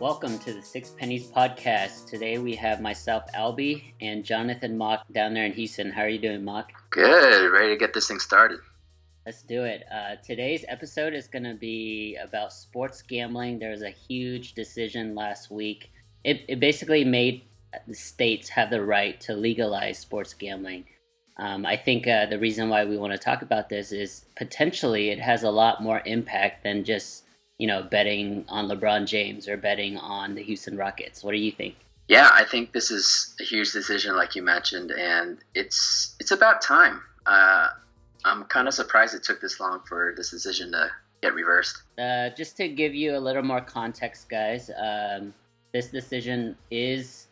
Welcome to the Six Pennies podcast. Today we have myself, Albie, and Jonathan Mock down there in Houston. How are you doing, Mock? Good. Ready to get this thing started. Let's do it. Uh, today's episode is going to be about sports gambling. There was a huge decision last week. It, it basically made the states have the right to legalize sports gambling. Um, I think uh, the reason why we want to talk about this is potentially it has a lot more impact than just you know betting on LeBron James or betting on the Houston Rockets. What do you think? Yeah, I think this is a huge decision, like you mentioned, and it's it's about time. Uh, I'm kind of surprised it took this long for this decision to get reversed. Uh, just to give you a little more context, guys, um, this decision is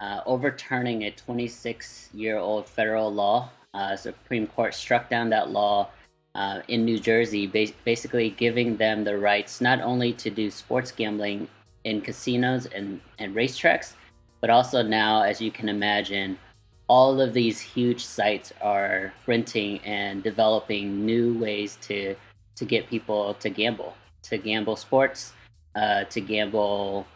uh, overturning a 26 year old federal law. Uh, Supreme Court struck down that law uh, in New Jersey, ba- basically giving them the rights not only to do sports gambling in casinos and, and racetracks, but also now, as you can imagine, all of these huge sites are renting and developing new ways to to get people to gamble, to gamble sports, uh, to gamble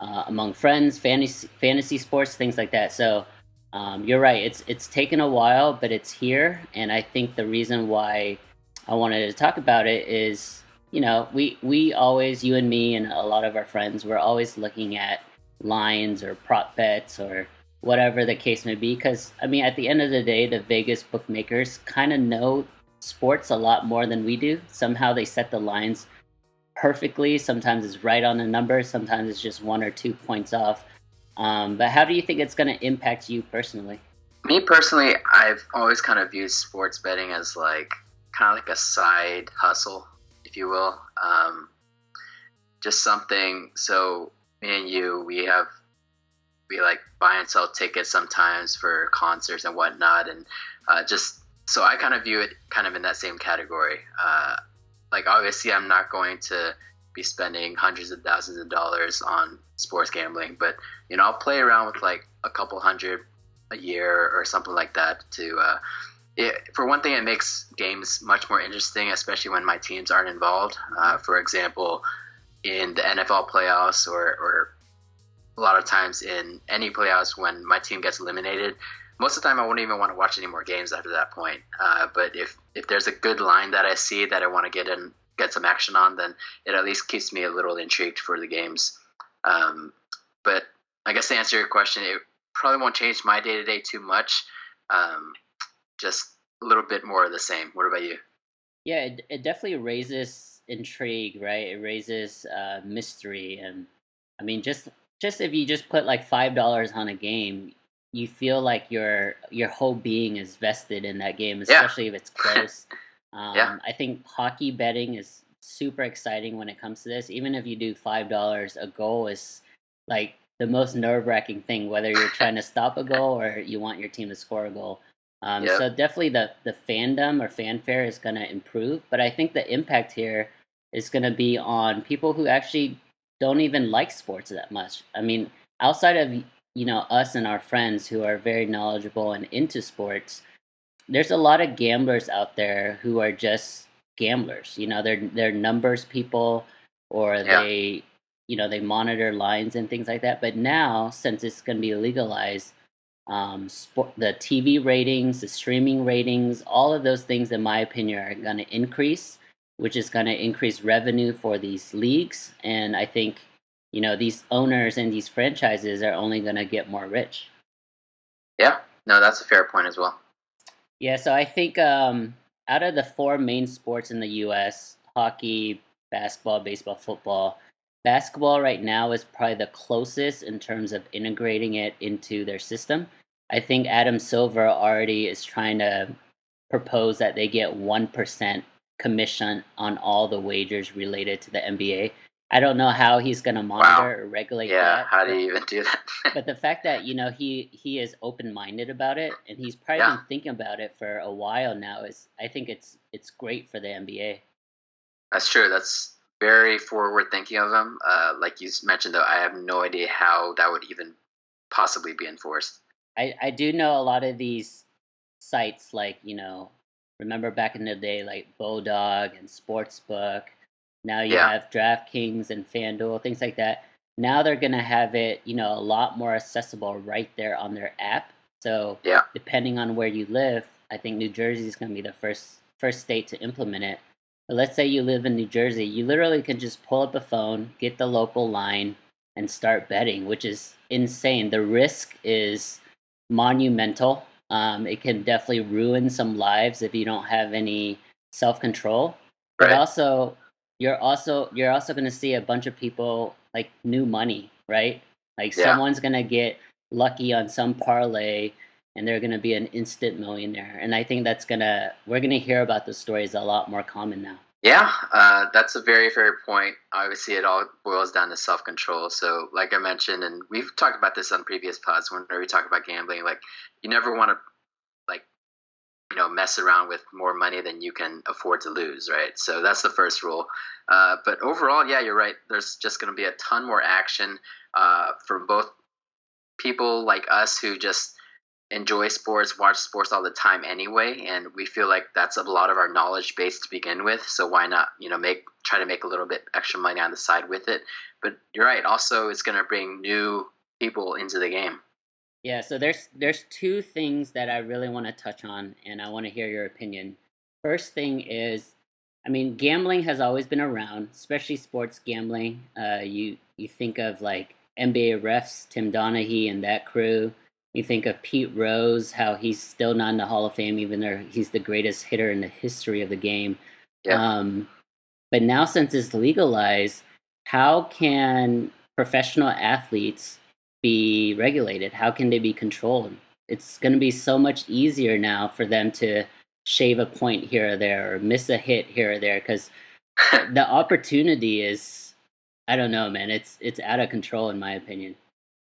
uh, among friends, fantasy fantasy sports, things like that. So um, you're right. It's it's taken a while, but it's here, and I think the reason why I wanted to talk about it is, you know, we we always, you and me and a lot of our friends, we're always looking at lines or prop bets or whatever the case may be. Because I mean, at the end of the day, the Vegas bookmakers kind of know sports a lot more than we do. Somehow they set the lines perfectly. Sometimes it's right on the number. Sometimes it's just one or two points off. Um, but how do you think it's going to impact you personally? Me personally, I've always kind of viewed sports betting as like kind of like a side hustle, if you will. Um, just something. So me and you, we have we like buy and sell tickets sometimes for concerts and whatnot, and uh, just so I kind of view it kind of in that same category. Uh, like obviously, I'm not going to be spending hundreds of thousands of dollars on sports gambling, but you know, I'll play around with like a couple hundred a year or something like that to uh, it, for one thing, it makes games much more interesting, especially when my teams aren't involved. Uh, for example, in the NFL playoffs, or, or a lot of times in any playoffs when my team gets eliminated, most of the time I won't even want to watch any more games after that point. Uh, but if if there's a good line that I see that I want to get in, get some action on, then it at least keeps me a little intrigued for the games. Um, but I guess to answer your question, it probably won't change my day to day too much. Um, just a little bit more of the same. What about you? Yeah, it, it definitely raises intrigue, right? It raises uh, mystery, and I mean, just just if you just put like five dollars on a game, you feel like your your whole being is vested in that game, especially yeah. if it's close. Um, yeah. I think hockey betting is super exciting when it comes to this. Even if you do five dollars, a goal is like the most nerve wracking thing. Whether you're trying to stop a goal or you want your team to score a goal. Um, yep. So definitely the the fandom or fanfare is going to improve, but I think the impact here is going to be on people who actually don't even like sports that much. I mean, outside of you know us and our friends who are very knowledgeable and into sports, there's a lot of gamblers out there who are just gamblers. You know, they're they're numbers people, or yeah. they you know they monitor lines and things like that. But now, since it's going to be legalized um, sport, the TV ratings, the streaming ratings, all of those things, in my opinion, are going to increase, which is going to increase revenue for these leagues. And I think, you know, these owners and these franchises are only going to get more rich. Yeah, no, that's a fair point as well. Yeah, so I think um, out of the four main sports in the U.S. hockey, basketball, baseball, football basketball right now is probably the closest in terms of integrating it into their system. I think Adam Silver already is trying to propose that they get 1% commission on all the wagers related to the NBA. I don't know how he's going to monitor wow. or regulate yeah, that. how do you even do that? but the fact that, you know, he he is open-minded about it and he's probably yeah. been thinking about it for a while now is I think it's it's great for the NBA. That's true. That's very forward thinking of them. Uh, like you mentioned, though, I have no idea how that would even possibly be enforced. I, I do know a lot of these sites, like, you know, remember back in the day, like Bodog and Sportsbook. Now you yeah. have DraftKings and FanDuel, things like that. now they're gonna have it, you know, a lot more accessible right there on their app. So Yeah. depending on where you live, I think New Jersey is gonna be the first first state to implement it. But let's say you live in New Jersey, you literally can just pull up a phone, get the local line, and start betting, which is insane. The risk is monumental. Um, it can definitely ruin some lives if you don't have any self control. But Right. also, you're also you're also going to see a bunch of people like new money, right? Like Yeah. someone's going to get lucky on some parlay, and they're going to be an instant millionaire. And I think that's gonna we're going to hear about the stories a lot more common now. Yeah, uh, that's a very fair point. Obviously, it all boils down to self control. So, like I mentioned, and we've talked about this on previous pods whenever we talk about gambling, like you never want to, like, you know, mess around with more money than you can afford to lose, right? So that's the first rule. Uh, but overall, yeah, you're right. There's just going to be a ton more action uh, from both people like us who just enjoy sports, watch sports all the time anyway, and we feel like that's a lot of our knowledge base to begin with. So why not, you know, make try to make a little bit extra money on the side with it? But you're right. Also, it's going to bring new people into the game. Yeah, so there's there's two things that I really want to touch on, and I want to hear your opinion. First thing is, I mean, gambling has always been around, especially sports gambling. Uh, you you think of like NBA refs, Tim Donaghy and that crew. You think of Pete Rose, how he's still not in the Hall of Fame, even though he's the greatest hitter in the history of the game. Yeah. Um, but now, since it's legalized, how can professional athletes be regulated? How can they be controlled? It's going to be so much easier now for them to shave a point here or there or miss a hit here or there because the opportunity is, I don't know, man. It's it's out of control in my opinion.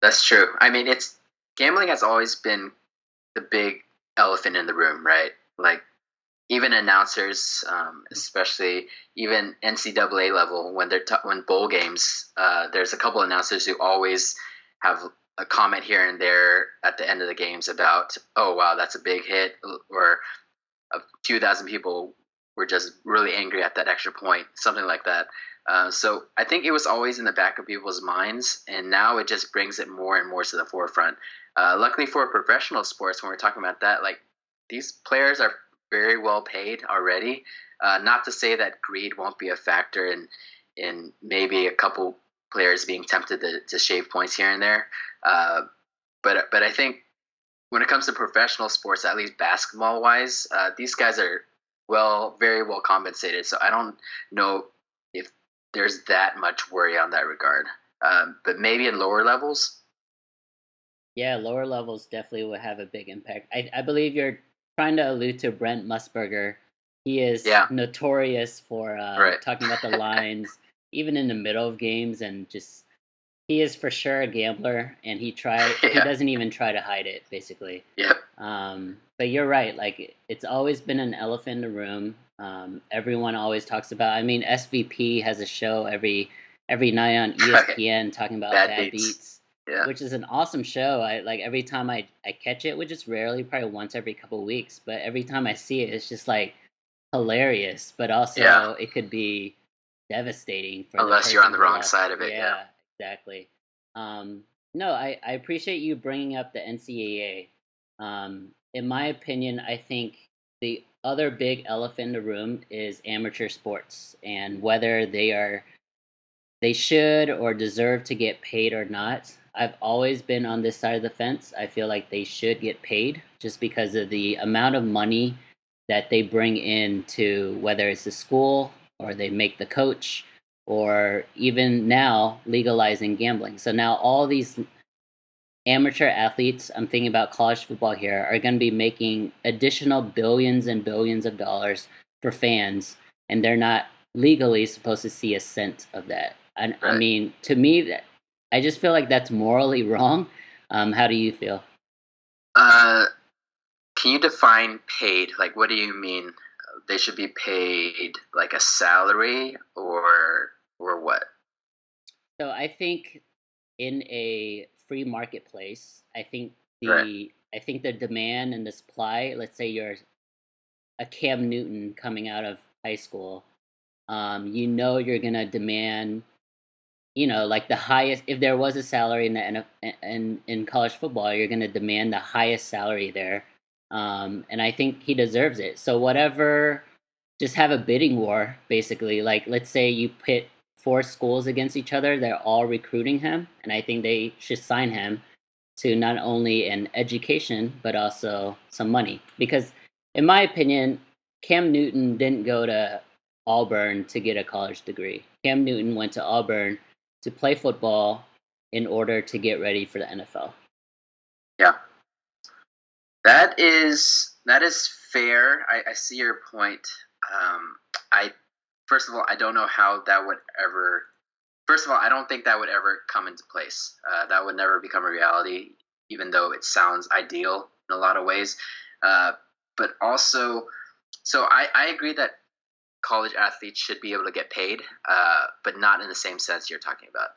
That's true. I mean, it's gambling has always been the big elephant in the room, right? Like even announcers, um, especially even NCAA level, when they're t- when bowl games, uh, there's a couple announcers who always have a comment here and there at the end of the games about, oh wow, that's a big hit, or a few thousand people were just really angry at that extra point, something like that. Uh, so I think it was always in the back of people's minds, and now it just brings it more and more to the forefront. Uh, luckily for professional sports, when we're talking about that, like these players are very well paid already. Uh, not to say that greed won't be a factor in in maybe a couple players being tempted to, to shave points here and there. Uh, but but I think when it comes to professional sports, at least basketball wise, uh, these guys are well very well compensated. So I don't know if there's that much worry on that regard. Um, but maybe in lower levels, Yeah, lower levels definitely would have a big impact. I, I believe you're trying to allude to Brent Musburger. He is Yeah. notorious for uh, Right. talking about the lines, even in the middle of games, and just he is for sure a gambler, and he try he doesn't even try to hide it, basically. yep, Um, but you're right. Like it's always been an elephant in the room. Um, everyone always talks about. I mean, SVP has a show every every night on. ESPN talking about Bad bad, beats. beats yeah, which is an awesome show. I like every time I, I catch it, which is rarely, probably once every couple of weeks, but every time I see it, it's just like hilarious. But also, Yeah. it could be devastating for the Unless you're on the wrong lost side of it, yeah. exactly. Um, no, I, I appreciate you bringing up the NCAA. Um, in my opinion, I think the other big elephant in the room is amateur sports and whether they are they should or deserve to get paid or not. I've always been on this side of the fence. I feel like they should get paid just because of the amount of money that they bring in to whether it's the school or they make the coach or even now legalizing gambling. So now all these amateur athletes, I'm thinking about college football here, are going to be making additional billions and billions of dollars for fans, and they're not legally supposed to see a cent of that. I, I mean, to me, that I just feel like that's morally wrong. Um, how do you feel? Uh, can you define paid? Like, what do you mean? They should be paid like a salary or or what? So I think in a free marketplace, I think the Right. I think the demand and the supply. Let's say you're a Cam Newton coming out of high school, um, you know you're gonna demand you know, like the highest. If there was a salary in the in in college football, you're going to demand the highest salary there, um, and I think he deserves it. So whatever, just have a bidding war basically. Like let's say you pit four schools against each other, they're all recruiting him, and I think they should sign him to not only an education but also some money because in my opinion cam newton didn't go to auburn to get a college degree cam newton went to auburn to play football in order to get ready for the nfl yeah that is that is fair i, I see your point um, i first of all i don't know how that would ever first of all, I don't think that would ever come into place. Uh, that would never become a reality, even though it sounds ideal in a lot of ways. Uh, but also, so I, I agree that college athletes should be able to get paid, uh, but not in the same sense you're talking about.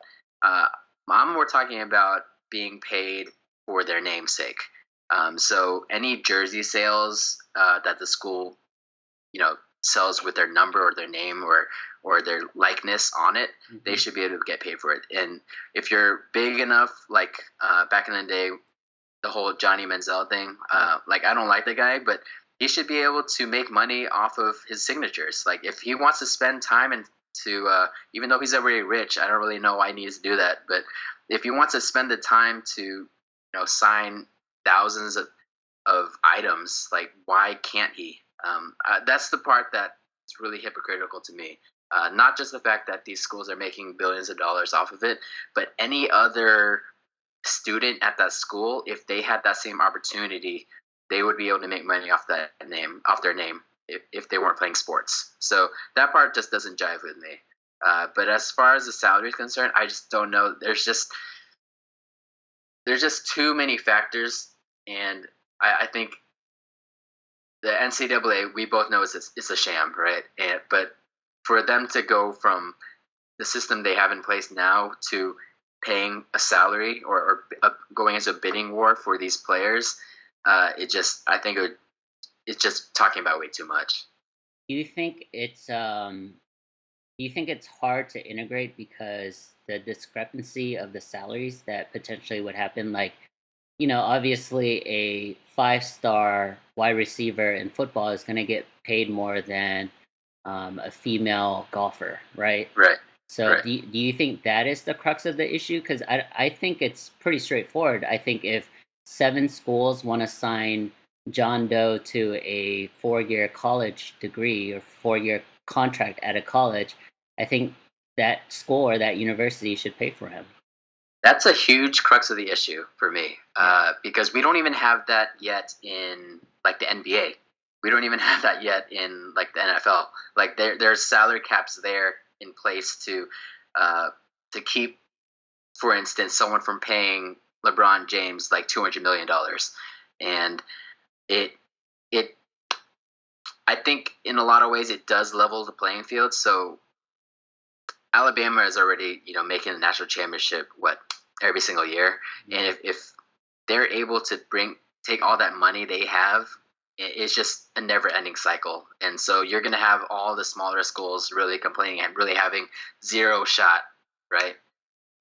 Uh, I'm more talking about being paid for their namesake. Um, so any jersey sales uh, that the school, you know, sells with their number or their name or or their likeness on it, mm-hmm. they should be able to get paid for it. And if you're big enough, like uh, back in the day, the whole Johnny Manziel thing, uh, like I don't like the guy, but he should be able to make money off of his signatures. Like if he wants to spend time and to, uh, even though he's already rich, I don't really know why he needs to do that. But if he wants to spend the time to, you know, sign thousands of, of items, like why can't he? Um, uh, that's the part that's really hypocritical to me. Uh, not just the fact that these schools are making billions of dollars off of it, but any other student at that school, if they had that same opportunity, they would be able to make money off that name, off their name, if, if they weren't playing sports. So that part just doesn't jive with me. Uh, but as far as the salary is concerned, I just don't know. There's just there's just too many factors, and I, I think the NCAA we both know is it's, it's a sham, right? And but for them to go from the system they have in place now to paying a salary or, or uh, going into a bidding war for these players, uh, it just I think it would, it's just talking about way too much. Do you think it's um, do you think it's hard to integrate because the discrepancy of the salaries that potentially would happen? Like, you know, obviously a five star wide receiver in football is going to get paid more than um, a female golfer, right? Right. So right. Do, you, do you think that is the crux of the issue? Because I, I think it's pretty straightforward. I think if seven schools want to sign John Doe to a four year college degree or four year contract at a college, I think that school or that university should pay for him. That's a huge crux of the issue for me uh, because we don't even have that yet in like the NBA we don't even have that yet in like the NFL. Like there there's salary caps there in place to uh, to keep, for instance, someone from paying LeBron James like two hundred million dollars, and it it I think in a lot of ways it does level the playing field. So Alabama is already you know making the national championship what every single year, mm-hmm. and if, if they're able to bring take all that money they have it's just a never ending cycle. And so you're going to have all the smaller schools really complaining and really having zero shot, right?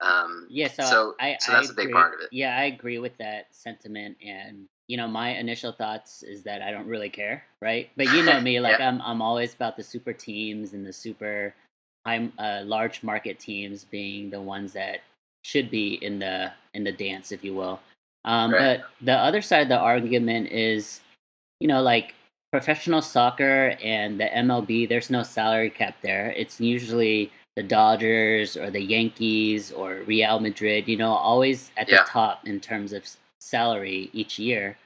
Um, yeah, so, so, I, so that's I a big part of it. Yeah, I agree with that sentiment. And, you know, my initial thoughts is that I don't really care, right? But you know me, like yeah. I'm, I'm always about the super teams and the super high, uh, large market teams being the ones that should be in the in the dance, if you will. Um, right. But the other side of the argument is you know, like professional soccer and the MLB, there's no salary cap there. It's usually the Dodgers or the Yankees or Real Madrid, you know, always at yeah. the top in terms of salary each year.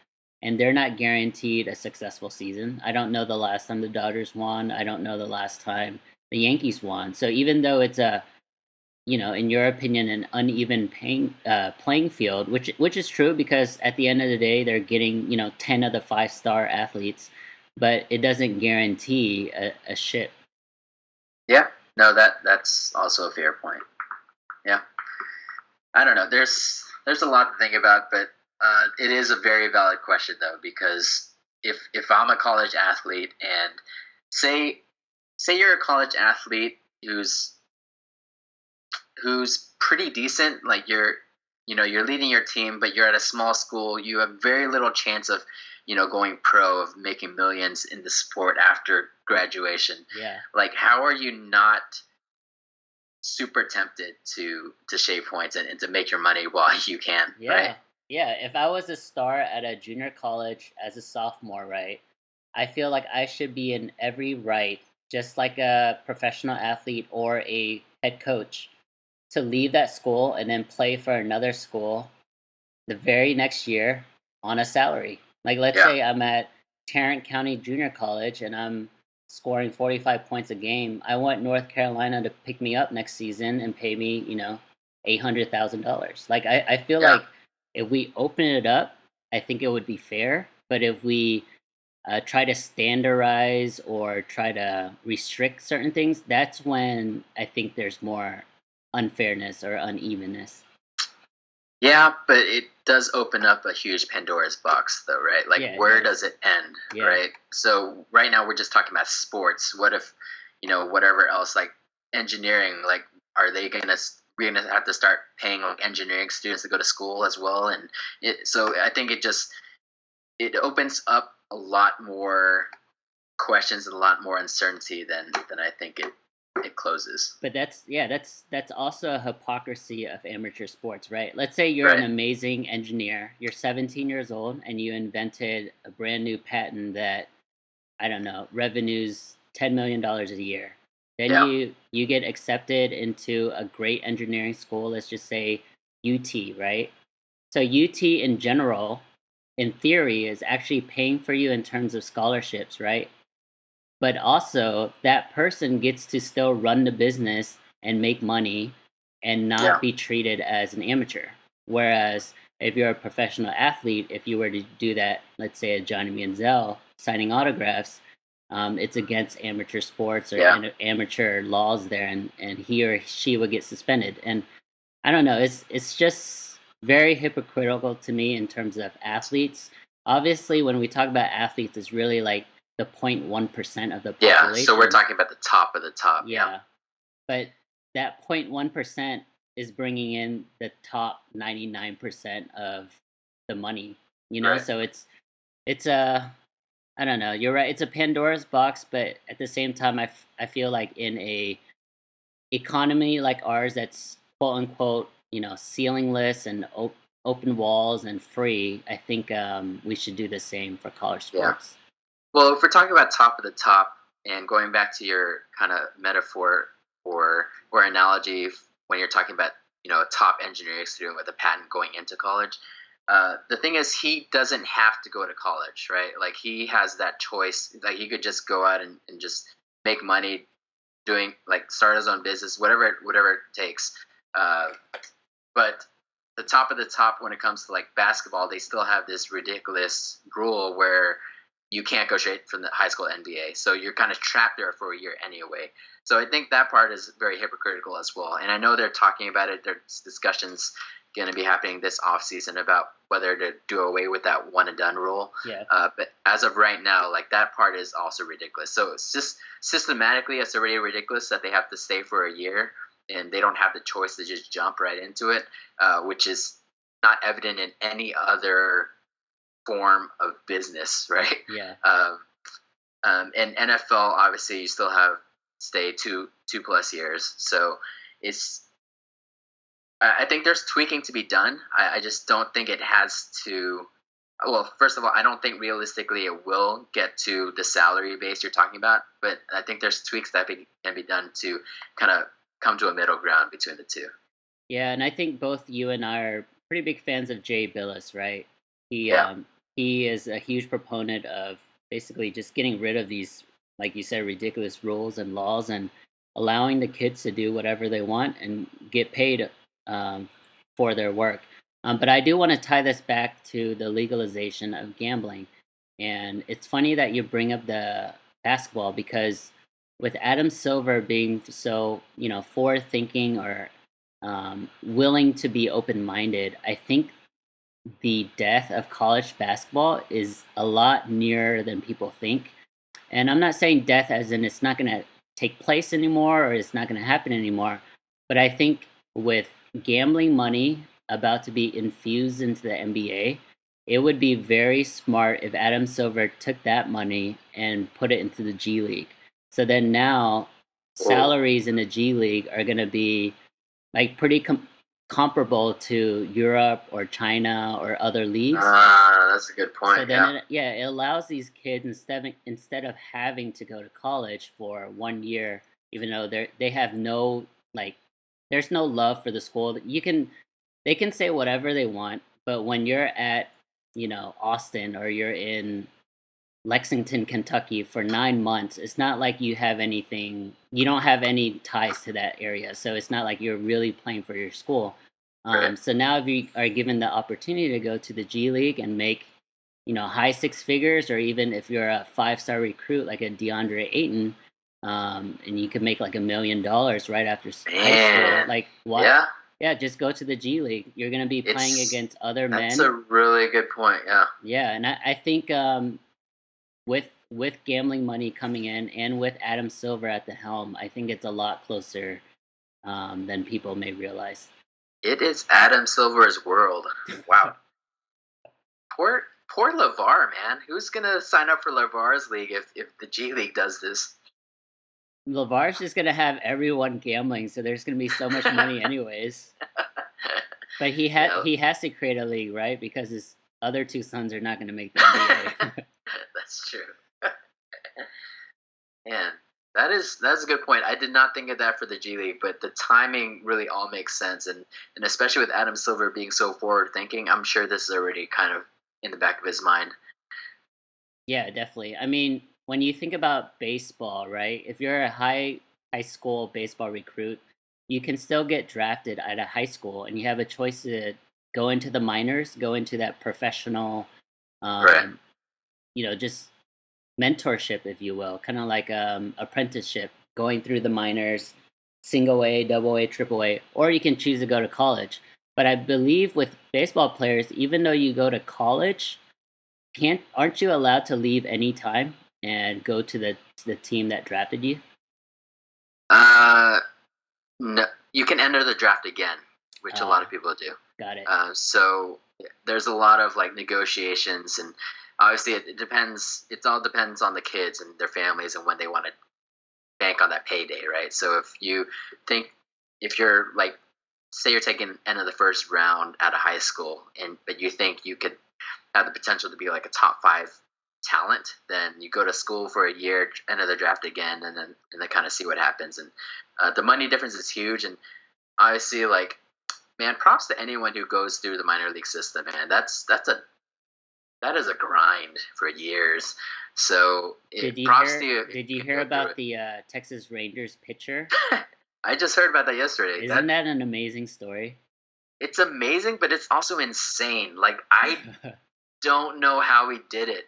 And they're not guaranteed a successful season. I don't know the last time the Dodgers won. I don't know the last time the Yankees won. So even though it's a you know, in your opinion, an uneven paying, uh, playing field, which which is true because at the end of the day, they're getting you know ten of the five star athletes, but it doesn't guarantee a, a ship. Yeah, no, that that's also a fair point. Yeah, I don't know. There's there's a lot to think about, but uh, it is a very valid question though because if if I'm a college athlete and say say you're a college athlete who's who's pretty decent, like you're you know you're leading your team, but you're at a small school, you have very little chance of you know going pro of making millions in the sport after graduation. Yeah. Like how are you not super tempted to to shave points and, and to make your money while you can, Yeah. right? Yeah. If I was a star at a junior college as a sophomore, right, I feel like I should be in every right, just like a professional athlete or a head coach, to leave that school and then play for another school the very next year on a salary. Like, let's Yeah. say I'm at Tarrant County Junior College and I'm scoring 45 points a game. I want North Carolina to pick me up next season and pay me, you know, $800,000. Like, I, I feel Yeah. like if we open it up, I think it would be fair. But if we uh, try to standardize or try to restrict certain things, that's when I think there's more unfairness or unevenness. Yeah, but it does open up a huge Pandora's box, though, right? Like, Yeah, where does. does it end, Yeah. right? So right now we're just talking about sports. What if, you know, whatever else, like engineering, like, are they gonna we're gonna have to start paying like engineering students to go to school as well? And it, so I think it just it opens up a lot more questions and a lot more uncertainty than than I think it it closes. But that's yeah, that's that's also a hypocrisy of amateur sports, right? Let's say you're an amazing engineer, you're 17 years old, and you invented a brand new patent that I don't know revenues 10 million dollars a year. Then Yeah. you you get accepted into a great engineering school. Let's just say UT, right? So UT in general, in theory, is actually paying for you in terms of scholarships, right? But also that person gets to still run the business and make money and not Yeah. be treated as an amateur. Whereas if you're a professional athlete, if you were to do that, let's say a Johnny Manziel signing autographs, um, it's against amateur sports or Yeah. amateur laws there, and, and he or she would get suspended. And I don't know, it's it's just very hypocritical to me in terms of athletes. Obviously, when we talk about athletes, it's really like the 0.1 percent of the population. Yeah, so we're talking about the top of the top. Yeah. But that 0.1% is bringing in the top 99% of the money, you know? Right. So it's, it's a, I don't know, you're right. It's a Pandora's box, but at the same time, I, f- I feel like in a economy like ours that's quote unquote, you know, ceilingless and op- open walls and free, I think um, we should do the same for college Yeah. Well, if we're talking about top of the top, and going back to your kind of metaphor or or analogy, when you're talking about you know a top engineering student with a patent going into college, uh, the thing is he doesn't have to go to college, right? Like he has that choice. Like he could just go out and, and just make money doing like start his own business, whatever it, whatever it takes. Uh, but the top of the top when it comes to like basketball, they still have this ridiculous rule where you can't go straight from the high school NBA. So you're kind of trapped there for a year anyway. So I think that part is very hypocritical as well. And I know they're talking about it. There's discussions going to be happening this offseason about whether to do away with that one and done rule. Yeah. Uh, but as of right now, like that part is also ridiculous. So it's just systematically, it's already ridiculous that they have to stay for a year and they don't have the choice to just jump right into it, uh, which is not evident in any other form of business, right? Yeah. Um, um, and NFL, obviously, you still have stay two two plus years, so it's. I think there's tweaking to be done. I, I just don't think it has to. Well, first of all, I don't think realistically it will get to the salary base you're talking about, but I think there's tweaks that be, can be done to kind of come to a middle ground between the two. Yeah, and I think both you and I are pretty big fans of Jay Bilas, right? He Yeah. um, he is a huge proponent of basically just getting rid of these, like you said, ridiculous rules and laws, and allowing the kids to do whatever they want and get paid um, for their work. Um, but I do want to tie this back to the legalization of gambling, and it's funny that you bring up the basketball because with Adam Silver being so you know forward thinking or um, willing to be open minded, I think the death of college basketball is a lot nearer than people think. And I'm not saying death as in it's not going to take place anymore or it's not going to happen anymore, but I think with gambling money about to be infused into the NBA, it would be very smart if Adam Silver took that money and put it into the G League. So then now salaries in the G League are going to be like pretty com- comparable to Europe or China or other leagues. Ah, that's a good point. So then, yeah. It, yeah, it allows these kids instead of, instead of having to go to college for one year, even though they they have no like, there's no love for the school. You can, they can say whatever they want, but when you're at, you know, Austin or you're in Lexington, Kentucky for nine months, it's not like you have anything, you don't have any ties to that area. So it's not like you're really playing for your school. Um. So now, if you are given the opportunity to go to the G League and make, you know, high six figures, or even if you're a five star recruit like a DeAndre Ayton, um, and you could make like a million dollars right after high school, like what? Yeah. Yeah, just go to the G League. You're going to be playing it's, against other that's men. That's a really good point. Yeah. Yeah, and I, I think um, with with gambling money coming in and with Adam Silver at the helm, I think it's a lot closer um, than people may realize. It is Adam Silver's world. Wow. poor poor LaVar, man. Who's gonna sign up for LaVar's league if, if the G League does this? LaVar's just gonna have everyone gambling, so there's gonna be so much money anyways. but he you know, he has to create a league, right? Because his other two sons are not gonna make the NBA. That's true. Man, that is that's a good point. I did not think of that for the G League, but the timing really all makes sense, and and especially with Adam Silver being so forward thinking, I'm sure this is already kind of in the back of his mind. Yeah, definitely. I mean, when you think about baseball, right? If you're a high high school baseball recruit, you can still get drafted at a high school, and you have a choice to go into the minors, go into that professional um, right you know, just mentorship, if you will, kind of like um, apprenticeship, going through the minors, single A, double A, triple A, or you can choose to go to college. But I believe with baseball players, even though you go to college, can't aren't you allowed to leave any time and go to the to the team that drafted you? Uh, no. You can enter the draft again, which a lot of people do. Got it. Uh, so there's a lot of like negotiations and obviously it, it depends. It all depends on the kids and their families and when they want to bank on that payday, right? So if you think if you're like say you're taking end of the first round at a high school and but you think you could have the potential to be like a top five talent, then you go to school for a year, enter the draft again, and then and then kind of see what happens. And uh, the money difference is huge, and obviously, like, man, props to anyone who goes through the minor league system, man. That's that's a that is a grind for years. So did you hear, you did you hear about the uh, Texas Rangers pitcher? I just heard about that yesterday. Isn't that, that an amazing story? It's amazing, but it's also insane. Like I don't know how he did it.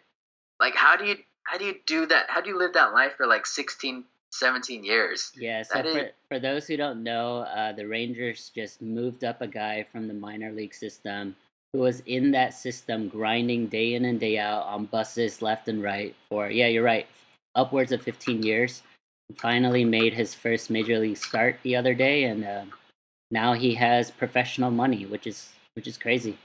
Like how do you how do you do that? How do you live that life for like 16 17 years. Yeah, so for, for those who don't know, uh, the Rangers just moved up a guy from the minor league system who was in that system grinding day in and day out on buses left and right for yeah you're right upwards of 15 years. Finally made his first major league start the other day and uh, now he has professional money which is which is crazy.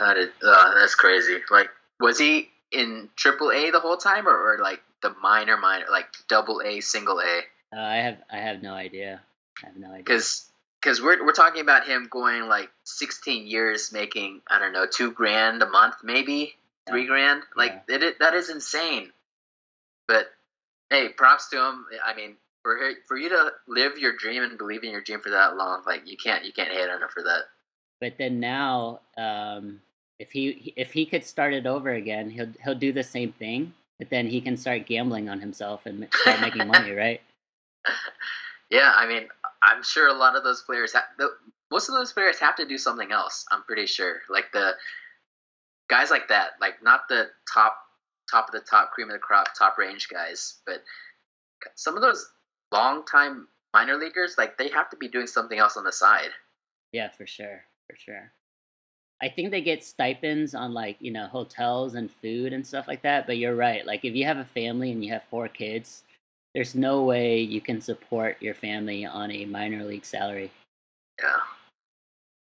That is uh, that's crazy. Like was he in triple a the whole time or, or like the minor minor like double a single a uh, i have i have no idea i have no idea because because we're we're talking about him going like 16 years making I don't know two grand a month maybe yeah. three grand like yeah. it, it, that is insane. But hey, props to him. I mean, for for you to live your dream and believe in your dream for that long, like you can't you can't hate on him for that. But then now, um, if he if he could start it over again, he'll he'll do the same thing. But then he can start gambling on himself and start making money, right? Yeah, I mean, I'm sure a lot of those players have. Most of those players have to do something else. I'm pretty sure. Like the guys like that, like not the top top of the top cream of the crop top range guys, but some of those long time minor leaguers, like they have to be doing something else on the side. Yeah, for sure, for sure. I think they get stipends on like you know hotels and food and stuff like that. But you're right. Like if you have a family and you have four kids, there's no way you can support your family on a minor league salary. Yeah.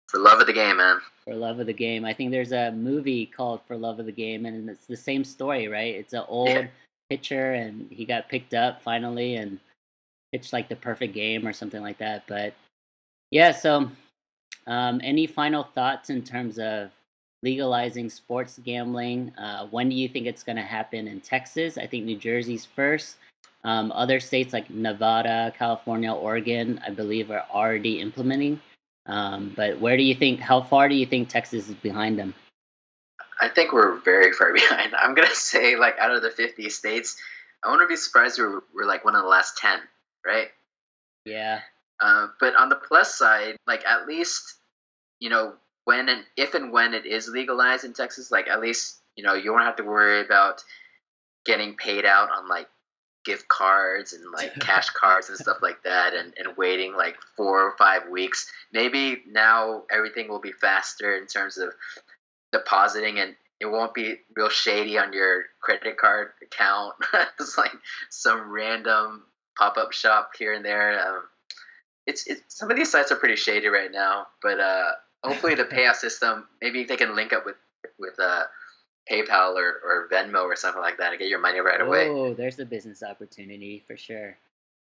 For love of the game, man. For love of the game. I think there's a movie called For Love of the Game, and it's the same story, right? It's an old yeah. pitcher, and he got picked up finally, and pitched like the perfect game or something like that. But yeah, so um, any final thoughts in terms of legalizing sports gambling? Uh, when do you think it's going to happen in Texas? I think New Jersey's first. Um, other states like Nevada, California, Oregon, I believe, are already implementing. Um, but where do you think? How far do you think Texas is behind them? I think we're very far behind. I'm gonna say like out of the 50 states, I wouldn't be surprised we're, we're like one of the last 10, right? Yeah. Uh, but on the plus side, like at least you know when and if and when it is legalized in Texas, like at least you know you won't have to worry about getting paid out on like gift cards and like cash cards and stuff like that and, and waiting like four or five weeks. Maybe now everything will be faster in terms of depositing and it won't be real shady on your credit card account. It's like some random pop-up shop here and there um, it's, it's some of these sites are pretty shady right now but uh, hopefully the payout system maybe they can link up with with uh, PayPal or, or Venmo or something like that and get your money right away. Oh, there's a business opportunity for sure.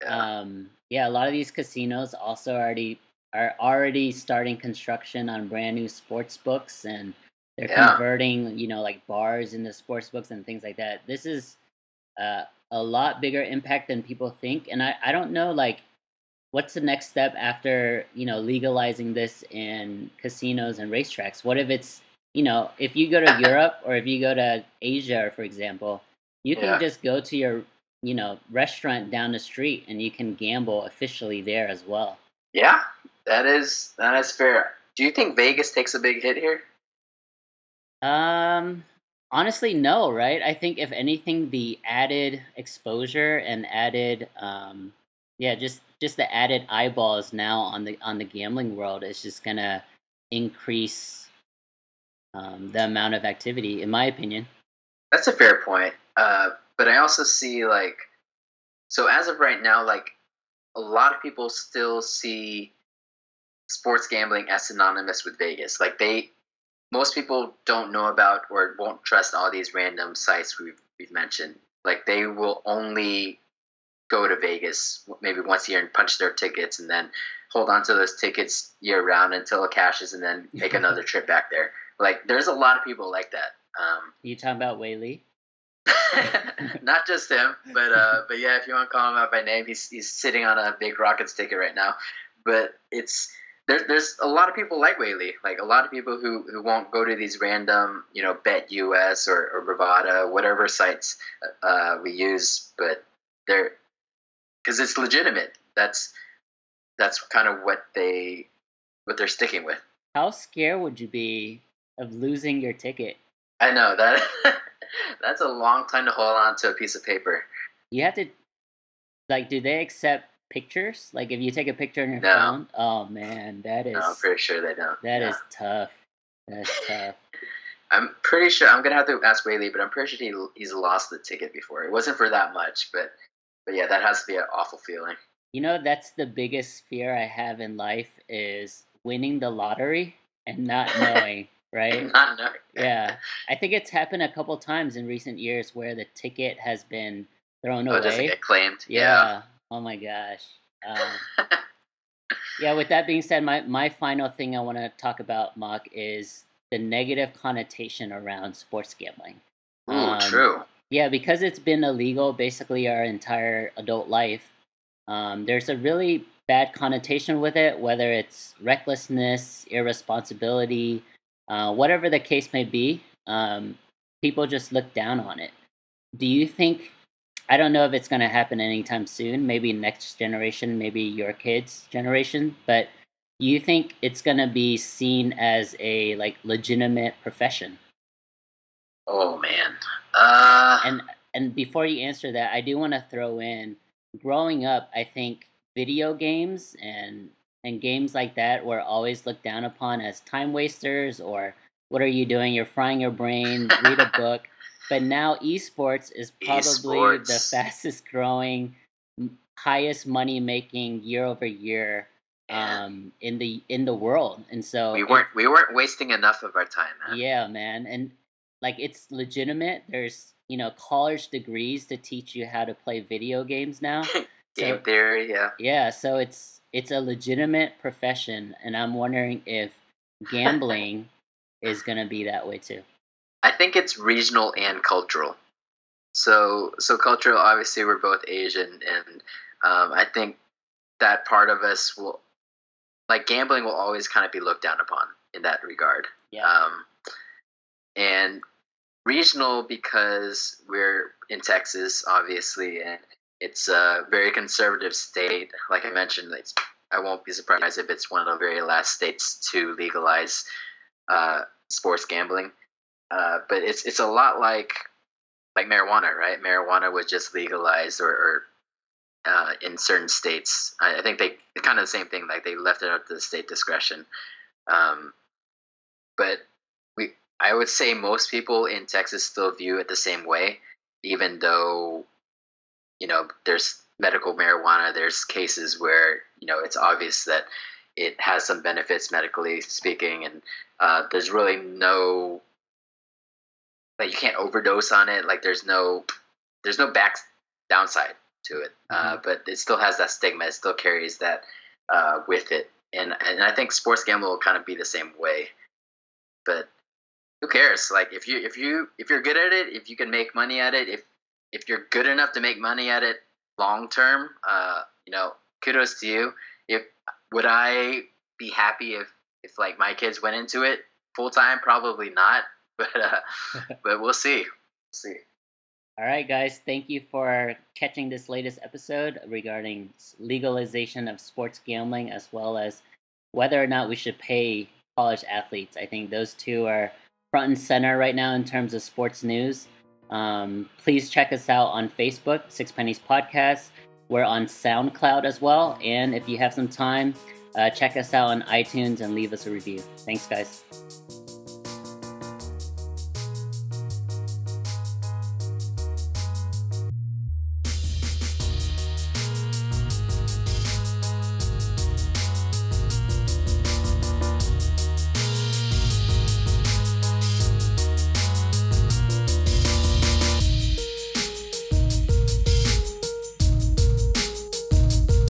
Yeah. Um, yeah, a lot of these casinos also already are already starting construction on brand new sports books and they're yeah. converting, you know, like bars into sports books and things like that. This is uh, a lot bigger impact than people think. And I, I don't know, like, what's the next step after, you know, legalizing this in casinos and racetracks? What if it's you know, if you go to Europe or if you go to Asia, for example, you can yeah. just go to your, you know, restaurant down the street and you can gamble officially there as well. Yeah, that is that is fair. Do you think Vegas takes a big hit here? Um, honestly, no. Right? I think if anything, the added exposure and added, um, yeah, just just the added eyeballs now on the on the gambling world is just gonna increase um, the amount of activity, in my opinion. That's a fair point. Uh, but I also see like, so as of right now, like a lot of people still see sports gambling as synonymous with Vegas. Like they, most people don't know about or won't trust all these random sites we've we've mentioned. Like they will only go to Vegas maybe once a year and punch their tickets and then hold on to those tickets year round until it cashes and then make another trip back there. Like, there's a lot of people like that. Um, you talking about Whaley? not just him, but uh, but yeah, if you want to call him out by name, he's he's sitting on a big Rockets ticket right now. But it's there's there's a lot of people like Whaley, like a lot of people who, who won't go to these random, you know, Bet US or, or Bovada, whatever sites uh, we use, but they're because it's legitimate. That's that's kind of what they what they're sticking with. How scared would you be of losing your ticket. I know that that's a long time to hold on to a piece of paper. You have to like do they accept pictures? Like if you take a picture on your no. phone? Oh man, that is no, I'm pretty sure they don't. That is tough. That's tough. I'm pretty sure I'm gonna have to ask Whaley, but I'm pretty sure he, he's lost the ticket before. It wasn't for that much, but but yeah, that has to be an awful feeling. You know, that's the biggest fear I have in life is winning the lottery and not knowing right? Not knowing. yeah, I think it's happened a couple times in recent years where the ticket has been thrown oh, away. Doesn't get claimed. Yeah. yeah. Oh my gosh. Um, yeah. With that being said, my my final thing I want to talk about, Mark, is the negative connotation around sports gambling. Oh, um, true. Yeah, because it's been illegal basically our entire adult life. Um, there's a really bad connotation with it, whether it's recklessness, irresponsibility, uh, whatever the case may be, um, people just look down on it. Do you think? I don't know if it's going to happen anytime soon. Maybe next generation, maybe your kids' generation. But do you think it's going to be seen as a like legitimate profession? Oh man. Uh... And and before you answer that, I do want to throw in. Growing up, I think video games and and games like that were always looked down upon as time wasters or what are you doing? You're frying your brain, read a book. But now esports is probably esports. the fastest growing, highest money making year over year um, in the in the world, and so we weren't we weren't wasting enough of our time. Man. Yeah, man, and like it's legitimate. There's you know college degrees to teach you how to play video games now. Game so, theory, yeah. Yeah, so it's it's a legitimate profession, and I'm wondering if gambling is going to be that way too. I think it's regional and cultural. So so cultural. Obviously, we're both Asian, and um, I think that part of us will like gambling will always kind of be looked down upon in that regard. Yeah. Um, and regional because we're in Texas, obviously, and it's a very conservative state. Like I mentioned, I won't be surprised if it's one of the very last states to legalize uh, sports gambling. Uh, but it's it's a lot like like marijuana, right? Marijuana was just legalized or, or uh, in certain states. I, I, think they kind of the same thing. Like they left it up to the state discretion. Um, but I would say most people in Texas still view it the same way, even though, you know, there's medical marijuana. There's cases where you know it's obvious that it has some benefits medically speaking, and uh, there's really no like you can't overdose on it. Like there's no there's no back downside to it, uh, mm-hmm. but it still has that stigma. It still carries that uh, with it, and and I think sports gambling will kind of be the same way. But who cares? Like if you if you if you're good at it, if you can make money at it, if if you're good enough to make money at it long term, uh, you know, kudos to you. If would I be happy if if like my kids went into it full time? Probably not, but uh, but we'll see. We'll see. All right, guys. Thank you for catching this latest episode regarding legalization of sports gambling, as well as whether or not we should pay college athletes. I think those two are front and center right now in terms of sports news. Um, please check us out on Facebook, Six Pennies Podcast. We're on SoundCloud as well. And if you have some time, uh, check us out on iTunes and leave us a review. Thanks, guys.